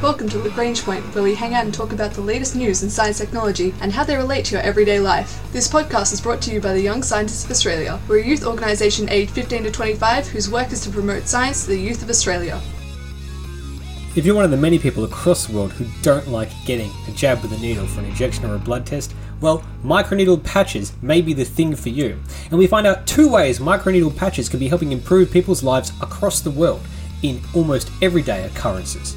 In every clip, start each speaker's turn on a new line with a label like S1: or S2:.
S1: Welcome to Lagrange Point, where we hang out and talk about the latest news in science technology and how they relate to your everyday life. This podcast is brought to you by the Young Scientists of Australia. We're a youth organisation aged 15 to 25 whose work is to promote science to the youth of Australia.
S2: If you're one of the many people across the world who don't like getting a jab with a needle for an injection or a blood test, well, microneedle patches may be the thing for you. And we find out two ways microneedle patches can be helping improve people's lives across the world in almost everyday occurrences.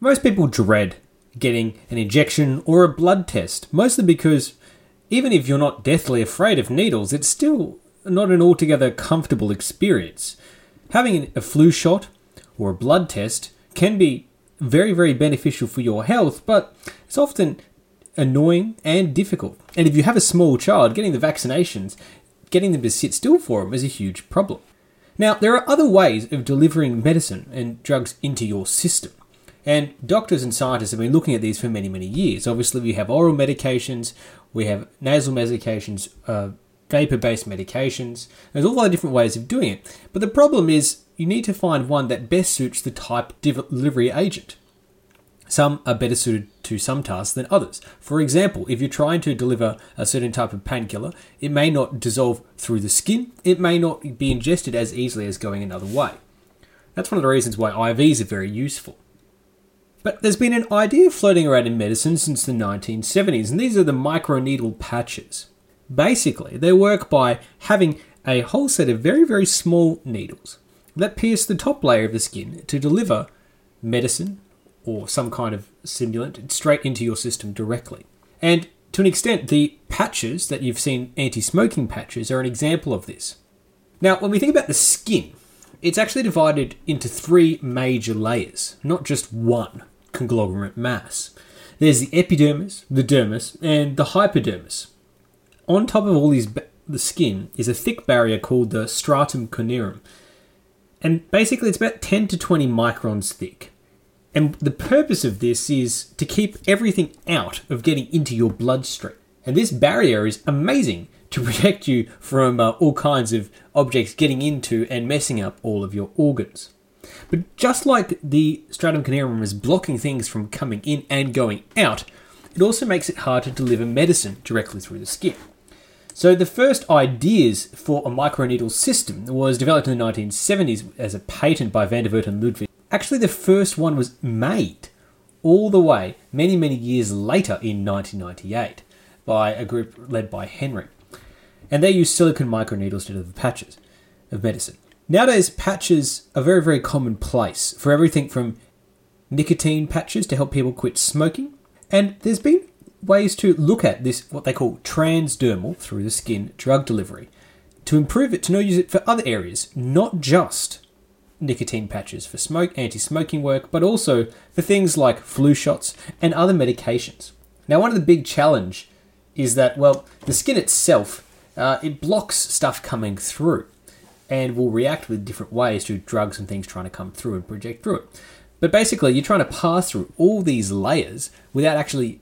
S2: Most people dread getting an injection or a blood test, mostly because even if you're not deathly afraid of needles, it's still not an altogether comfortable experience. Having a flu shot or a blood test can be very, very beneficial for your health, but it's often annoying and difficult. And if you have a small child, getting the vaccinations, getting them to sit still for them is a huge problem. Now, there are other ways of delivering medicine and drugs into your system. And doctors and scientists have been looking at these for many, many years. Obviously, we have oral medications, we have nasal medications, uh, vapor based medications. There's all the different ways of doing it. But the problem is, you need to find one that best suits the type delivery agent. Some are better suited to some tasks than others. For example, if you're trying to deliver a certain type of painkiller, it may not dissolve through the skin, it may not be ingested as easily as going another way. That's one of the reasons why IVs are very useful. But there's been an idea floating around in medicine since the 1970s, and these are the microneedle patches. Basically, they work by having a whole set of very, very small needles that pierce the top layer of the skin to deliver medicine or some kind of stimulant straight into your system directly. And to an extent, the patches that you've seen, anti smoking patches, are an example of this. Now, when we think about the skin, it's actually divided into three major layers, not just one conglomerate mass. There's the epidermis, the dermis, and the hypodermis. On top of all these, the skin is a thick barrier called the stratum corneum, and basically it's about 10 to 20 microns thick. And the purpose of this is to keep everything out of getting into your bloodstream. And this barrier is amazing to protect you from uh, all kinds of objects getting into and messing up all of your organs. But just like the stratum corneum is blocking things from coming in and going out, it also makes it hard to deliver medicine directly through the skin. So the first ideas for a microneedle system was developed in the 1970s as a patent by Van der Voort and Ludwig. Actually, the first one was made all the way many, many years later in 1998 by a group led by Henry. And they used silicon microneedles to deliver patches of medicine. Nowadays, patches are very, very commonplace for everything from nicotine patches to help people quit smoking. And there's been ways to look at this, what they call transdermal through the skin drug delivery, to improve it, to now use it for other areas, not just nicotine patches for smoke, anti-smoking work, but also for things like flu shots and other medications. Now, one of the big challenge is that, well, the skin itself, uh, it blocks stuff coming through and will react with different ways to drugs and things trying to come through and project through it. But basically, you're trying to pass through all these layers without actually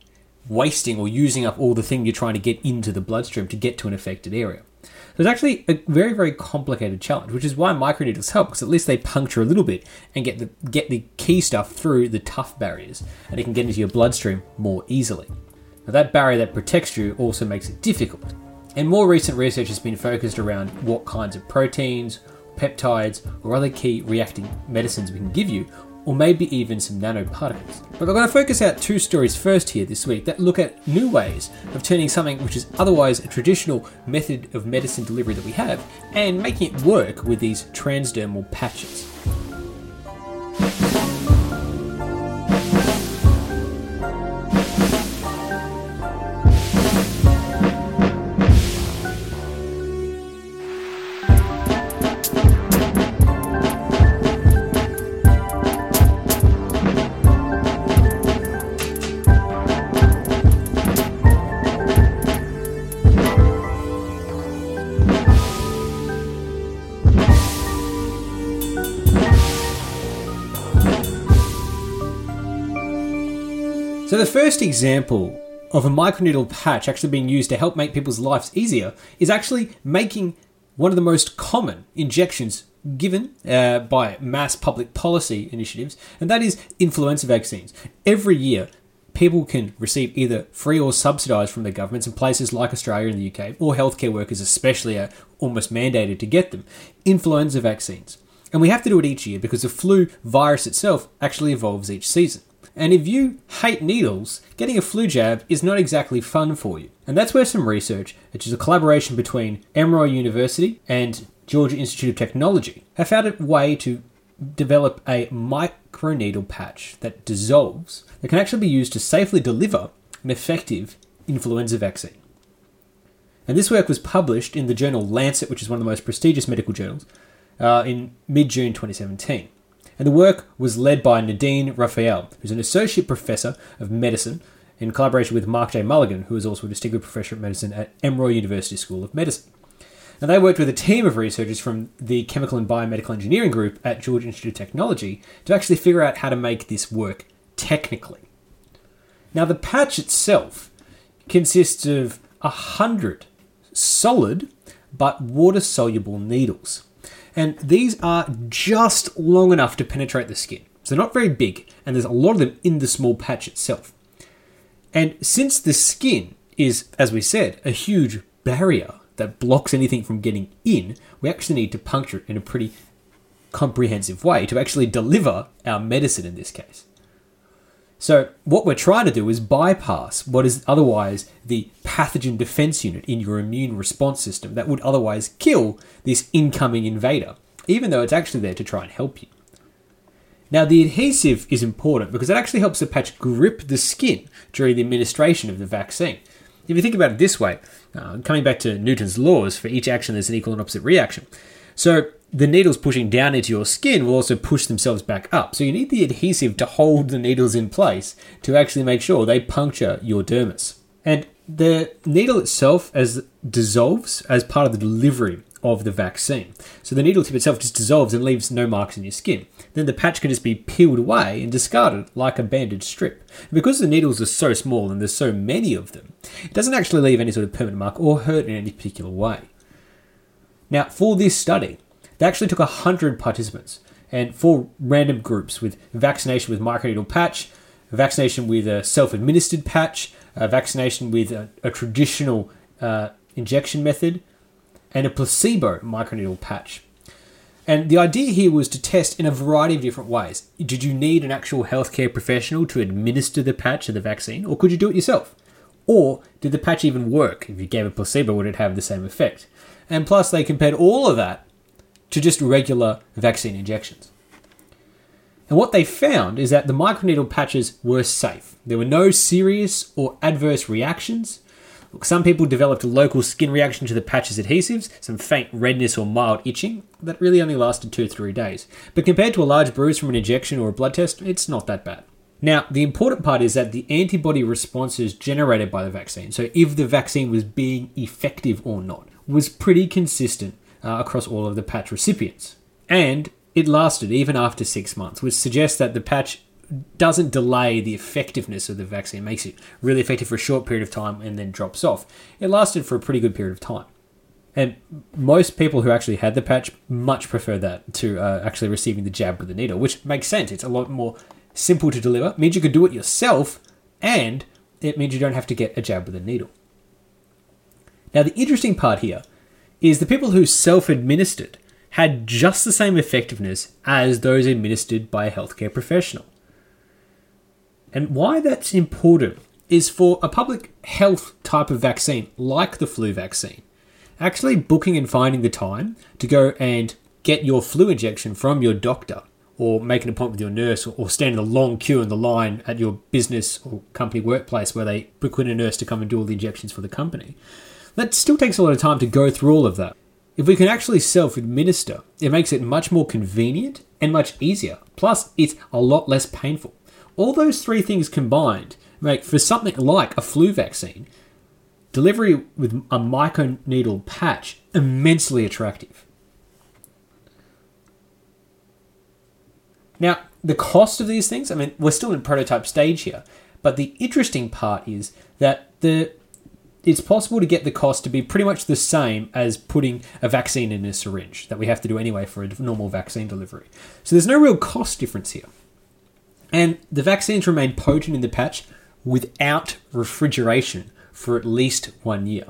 S2: wasting or using up all the thing you're trying to get into the bloodstream to get to an affected area. So it's actually a very, very complicated challenge, which is why microneedles help, because at least they puncture a little bit and get the get the key stuff through the tough barriers, and it can get into your bloodstream more easily. Now that barrier that protects you also makes it difficult. And more recent research has been focused around what kinds of proteins, peptides, or other key reacting medicines we can give you, or maybe even some nanoparticles. But I'm going to focus out two stories first here this week that look at new ways of turning something which is otherwise a traditional method of medicine delivery that we have and making it work with these transdermal patches. So the first example of a microneedle patch actually being used to help make people's lives easier is actually making one of the most common injections given uh, by mass public policy initiatives, and that is influenza vaccines. Every year, people can receive either free or subsidised from the governments in places like Australia and the UK, or healthcare workers especially are almost mandated to get them, influenza vaccines. And we have to do it each year because the flu virus itself actually evolves each season. And if you hate needles, getting a flu jab is not exactly fun for you. And that's where some research, which is a collaboration between Emory University and Georgia Institute of Technology, have found a way to develop a microneedle patch that dissolves that can actually be used to safely deliver an effective influenza vaccine. And this work was published in the journal Lancet, which is one of the most prestigious medical journals, uh, in mid June 2017 and the work was led by Nadine Rouphael, who's an associate professor of medicine in collaboration with Mark J. Mulligan, who is also a distinguished professor of medicine at Emory University School of Medicine. And they worked with a team of researchers from the Chemical and Biomedical Engineering Group at Georgia Institute of Technology to actually figure out how to make this work technically. Now, the patch itself consists of a hundred solid but water soluble needles and these are just long enough to penetrate the skin. So they're not very big, and there's a lot of them in the small patch itself. And since the skin is, as we said, a huge barrier that blocks anything from getting in, we actually need to puncture it in a pretty comprehensive way to actually deliver our medicine in this case. So, what we're trying to do is bypass what is otherwise the pathogen defense unit in your immune response system that would otherwise kill this incoming invader, even though it's actually there to try and help you. Now, the adhesive is important because it actually helps the patch grip the skin during the administration of the vaccine. If you think about it this way, uh, coming back to Newton's laws, for each action there's an equal and opposite reaction. So, the needles pushing down into your skin will also push themselves back up. So you need the adhesive to hold the needles in place to actually make sure they puncture your dermis. And the needle itself as dissolves as part of the delivery of the vaccine. So the needle tip itself just dissolves and leaves no marks in your skin. Then the patch can just be peeled away and discarded like a bandage strip. And because the needles are so small and there's so many of them, it doesn't actually leave any sort of permanent mark or hurt in any particular way. Now, for this study, they actually took 100 participants and four random groups with vaccination with microneedle patch, vaccination with a self administered patch, a vaccination with a, a traditional uh, injection method, and a placebo microneedle patch. And the idea here was to test in a variety of different ways. Did you need an actual healthcare professional to administer the patch of the vaccine, or could you do it yourself? Or did the patch even work? If you gave a placebo, would it have the same effect? And plus, they compared all of that to just regular vaccine injections. And what they found is that the microneedle patches were safe. There were no serious or adverse reactions. Look, some people developed a local skin reaction to the patches adhesives, some faint redness or mild itching that really only lasted two or three days. But compared to a large bruise from an injection or a blood test, it's not that bad. Now, the important part is that the antibody responses generated by the vaccine, so if the vaccine was being effective or not, was pretty consistent uh, across all of the patch recipients. And it lasted even after six months, which suggests that the patch doesn't delay the effectiveness of the vaccine, makes it really effective for a short period of time and then drops off. It lasted for a pretty good period of time. And most people who actually had the patch much prefer that to uh, actually receiving the jab with the needle, which makes sense. It's a lot more simple to deliver, it means you can do it yourself, and it means you don't have to get a jab with a needle. Now, the interesting part here is the people who self administered had just the same effectiveness as those administered by a healthcare professional. And why that's important is for a public health type of vaccine, like the flu vaccine, actually booking and finding the time to go and get your flu injection from your doctor or make an appointment with your nurse or, stand in a long queue in the line at your business or company workplace where they book in a nurse to come and do all the injections for the company that still takes a lot of time to go through all of that. If we can actually self administer, it makes it much more convenient and much easier. Plus, it's a lot less painful. All those three things combined make for something like a flu vaccine, delivery with a microneedle patch immensely attractive. Now, the cost of these things, I mean, we're still in prototype stage here, But the interesting part is that the it's possible to get the cost to be pretty much the same as putting a vaccine in a syringe that we have to do anyway for a normal vaccine delivery. So there's no real cost difference here. And the vaccines remain potent in the patch without refrigeration for at least one year.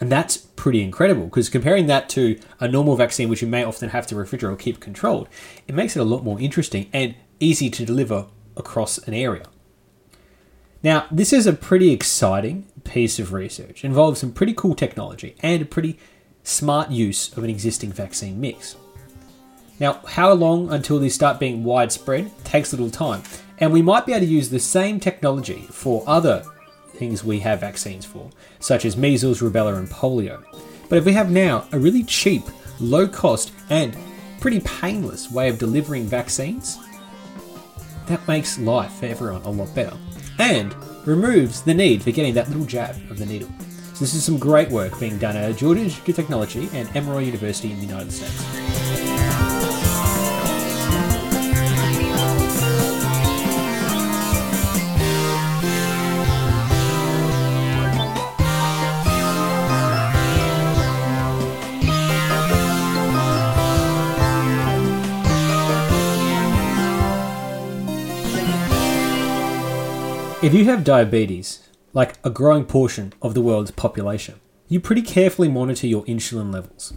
S2: And that's pretty incredible because comparing that to a normal vaccine, which you may often have to refrigerate or keep controlled, it makes it a lot more interesting and easy to deliver across an area. Now, this is a pretty exciting piece of research. Involves some pretty cool technology and a pretty smart use of an existing vaccine mix. Now, how long until these start being widespread takes a little time, and we might be able to use the same technology for other things we have vaccines for, such as measles, rubella, and polio. But if we have now a really cheap, low cost, and pretty painless way of delivering vaccines, that makes life for everyone a lot better and removes the need for getting that little jab of the needle. So, this is some great work being done at Georgia Institute of Technology and Emory University in the United States. If you have diabetes, like a growing portion of the world's population, you pretty carefully monitor your insulin levels.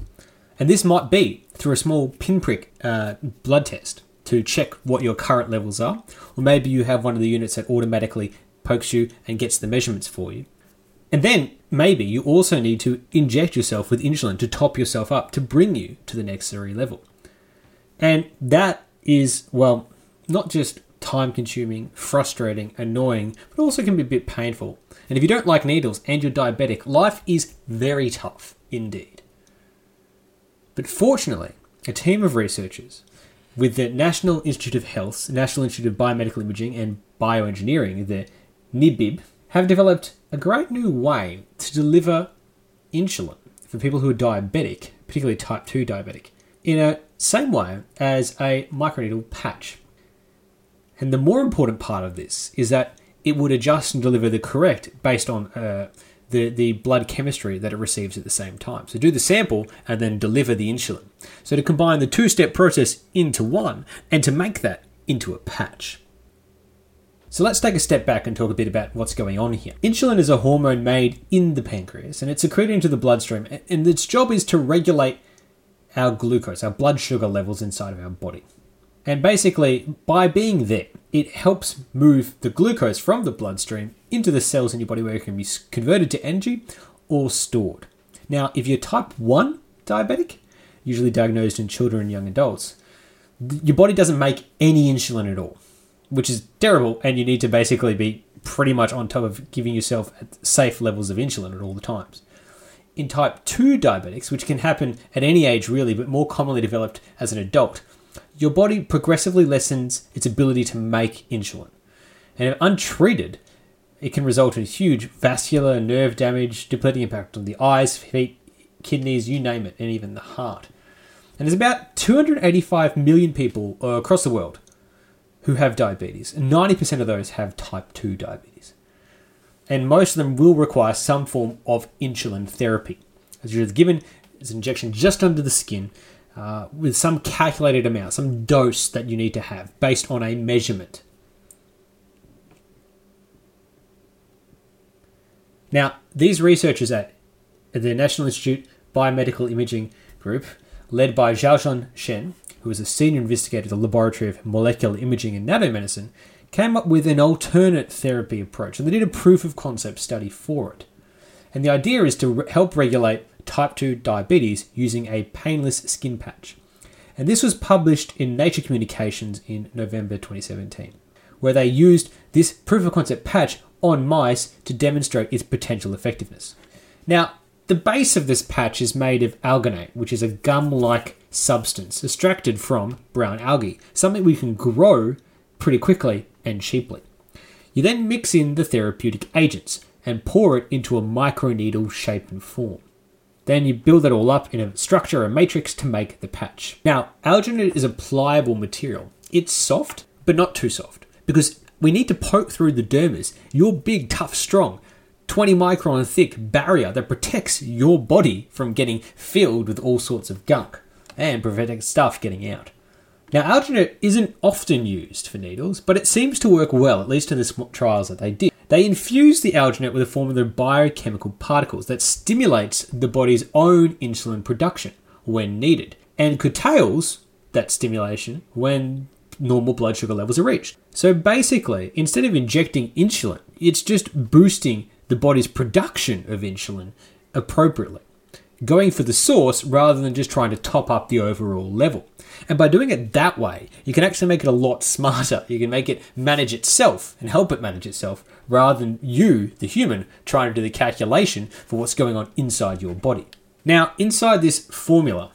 S2: And this might be through a small pinprick uh, blood test to check what your current levels are, or maybe you have one of the units that automatically pokes you and gets the measurements for you. And then maybe you also need to inject yourself with insulin to top yourself up to bring you to the necessary level. And that is, well, not just time consuming, frustrating, annoying, but also can be a bit painful. And if you don't like needles and you're diabetic, life is very tough indeed. But fortunately, a team of researchers with the National Institute of Health's National Institute of Biomedical Imaging and Bioengineering, the NIBIB, have developed a great new way to deliver insulin for people who are diabetic, particularly type 2 diabetic, in a same way as a microneedle patch. And the more important part of this is that it would adjust and deliver the correct based on uh, the, the blood chemistry that it receives at the same time. So do the sample and then deliver the insulin. So to combine the two step process into one and to make that into a patch. So let's take a step back and talk a bit about what's going on here. Insulin is a hormone made in the pancreas and it's secreted into the bloodstream, and its job is to regulate our glucose, our blood sugar levels inside of our body. And basically, by being there, it helps move the glucose from the bloodstream into the cells in your body where it can be converted to energy or stored. Now, if you're type 1 diabetic, usually diagnosed in children and young adults, your body doesn't make any insulin at all, which is terrible, and you need to basically be pretty much on top of giving yourself safe levels of insulin at all the times. In type 2 diabetics, which can happen at any age really, but more commonly developed as an adult, your body progressively lessens its ability to make insulin. And if untreated, it can result in huge vascular nerve damage, depleting impact on the eyes, feet, kidneys, you name it, and even the heart. And there's about 285 million people across the world who have diabetes, and 90% of those have type 2 diabetes. And most of them will require some form of insulin therapy. As you're given as an injection just under the skin uh, with some calculated amount, some dose that you need to have based on a measurement. Now, these researchers at the National Institute Biomedical Imaging Group, led by Xiaoyuan Chen, who is a senior investigator at the Laboratory of Molecular Imaging and Nanomedicine, came up with an alternate therapy approach, and they did a proof of concept study for it. And the idea is to re- help regulate type 2 diabetes using a painless skin patch. And this was published in Nature Communications in November 2017, where they used this proof of concept patch on mice to demonstrate its potential effectiveness. Now, the base of this patch is made of alginate, which is a gum like substance extracted from brown algae, something we can grow pretty quickly and cheaply. You then mix in the therapeutic agents and pour it into a microneedle shape and form. Then you build it all up in a structure, a matrix to make the patch. Now, alginate is a pliable material. It's soft, but not too soft, because we need to poke through the dermis, your big, tough, strong, 20 micron thick barrier that protects your body from getting filled with all sorts of gunk and preventing stuff getting out. Now, alginate isn't often used for needles, but it seems to work well, at least in the small trials that they did. They infuse the alginate with a form of the biochemical particles that stimulates the body's own insulin production when needed and curtails that stimulation when normal blood sugar levels are reached. So basically, instead of injecting insulin, it's just boosting the body's production of insulin appropriately, going for the source rather than just trying to top up the overall level. And by doing it that way, you can actually make it a lot smarter. You can make it manage itself and help it manage itself rather than you, the human, trying to do the calculation for what's going on inside your body. Now, inside this formula,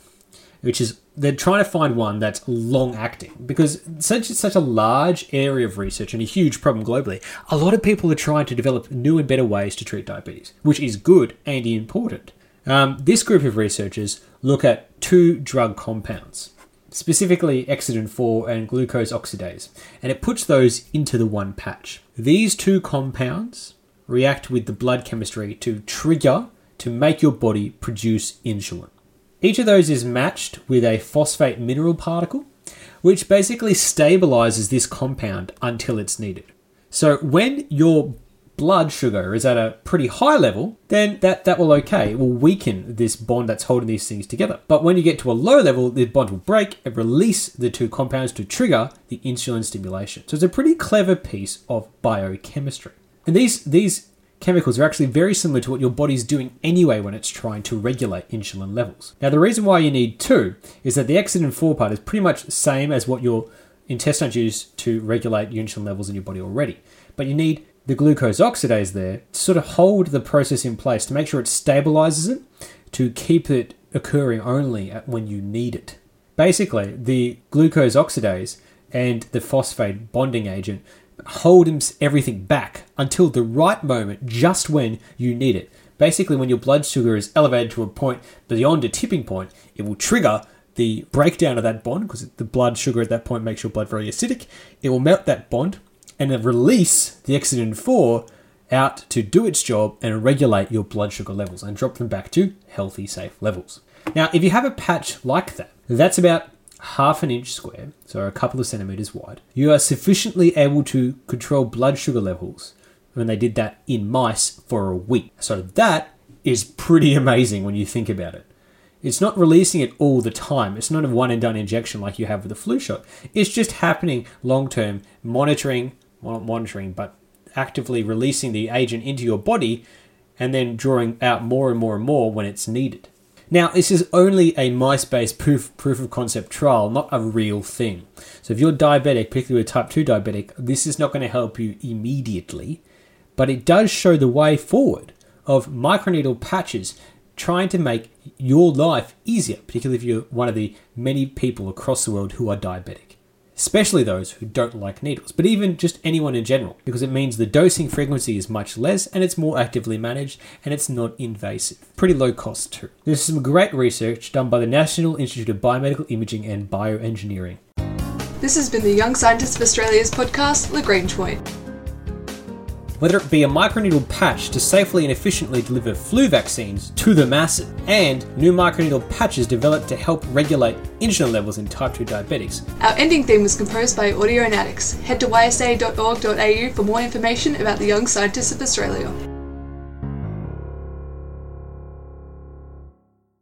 S2: which is they're trying to find one that's long acting because such it's such a large area of research and a huge problem globally. A lot of people are trying to develop new and better ways to treat diabetes, which is good and important. Um, this group of researchers look at two drug compounds, specifically exendin 4 and glucose oxidase, and it puts those into the one patch. These two compounds react with the blood chemistry to trigger to make your body produce insulin. Each of those is matched with a phosphate mineral particle, which basically stabilizes this compound until it's needed. So when your blood sugar is at a pretty high level, then that, that will okay. It will weaken this bond that's holding these things together. But when you get to a low level, the bond will break and release the two compounds to trigger the insulin stimulation. So it's a pretty clever piece of biochemistry. And these these chemicals are actually very similar to what your body's doing anyway when it's trying to regulate insulin levels. Now, the reason why you need two is that the exendin 4 part is pretty much the same as what your intestines use to regulate insulin levels in your body already. But you need the glucose oxidase there to sort of hold the process in place to make sure it stabilizes it to keep it occurring only when you need it. Basically, the glucose oxidase and the phosphate bonding agent hold everything back until the right moment, just when you need it. Basically, when your blood sugar is elevated to a point beyond a tipping point, it will trigger the breakdown of that bond because the blood sugar at that point makes your blood very acidic. It will melt that bond and release the exendin 4 out to do its job and regulate your blood sugar levels and drop them back to healthy, safe levels. Now, if you have a patch like that, that's about half an inch square, so a couple of centimeters wide, you are sufficiently able to control blood sugar levels when they did that in mice for a week. So that is pretty amazing when you think about it. It's not releasing it all the time. It's not a one and done injection like you have with a flu shot. It's just happening long term, monitoring, not monitoring, but actively releasing the agent into your body and then drawing out more and more and more when it's needed. Now, this is only a mice-based proof, proof of concept trial, not a real thing. So if you're diabetic, particularly a type 2 diabetic, this is not going to help you immediately, but it does show the way forward of microneedle patches trying to make your life easier, particularly if you're one of the many people across the world who are diabetic especially those who don't like needles, but even just anyone in general, because it means the dosing frequency is much less and it's more actively managed and it's not invasive. Pretty low cost too. There's some great research done by the National Institute of Biomedical Imaging and Bioengineering.
S1: This has been the Young Scientists of Australia's podcast, Lagrange Point
S2: whether it be a microneedle patch to safely and efficiently deliver flu vaccines to the masses, and new microneedle patches developed to help regulate insulin levels in type 2 diabetics.
S1: Our ending theme was composed by Audionautics. Head to ysa.org.au for more information about the Young Scientists of Australia.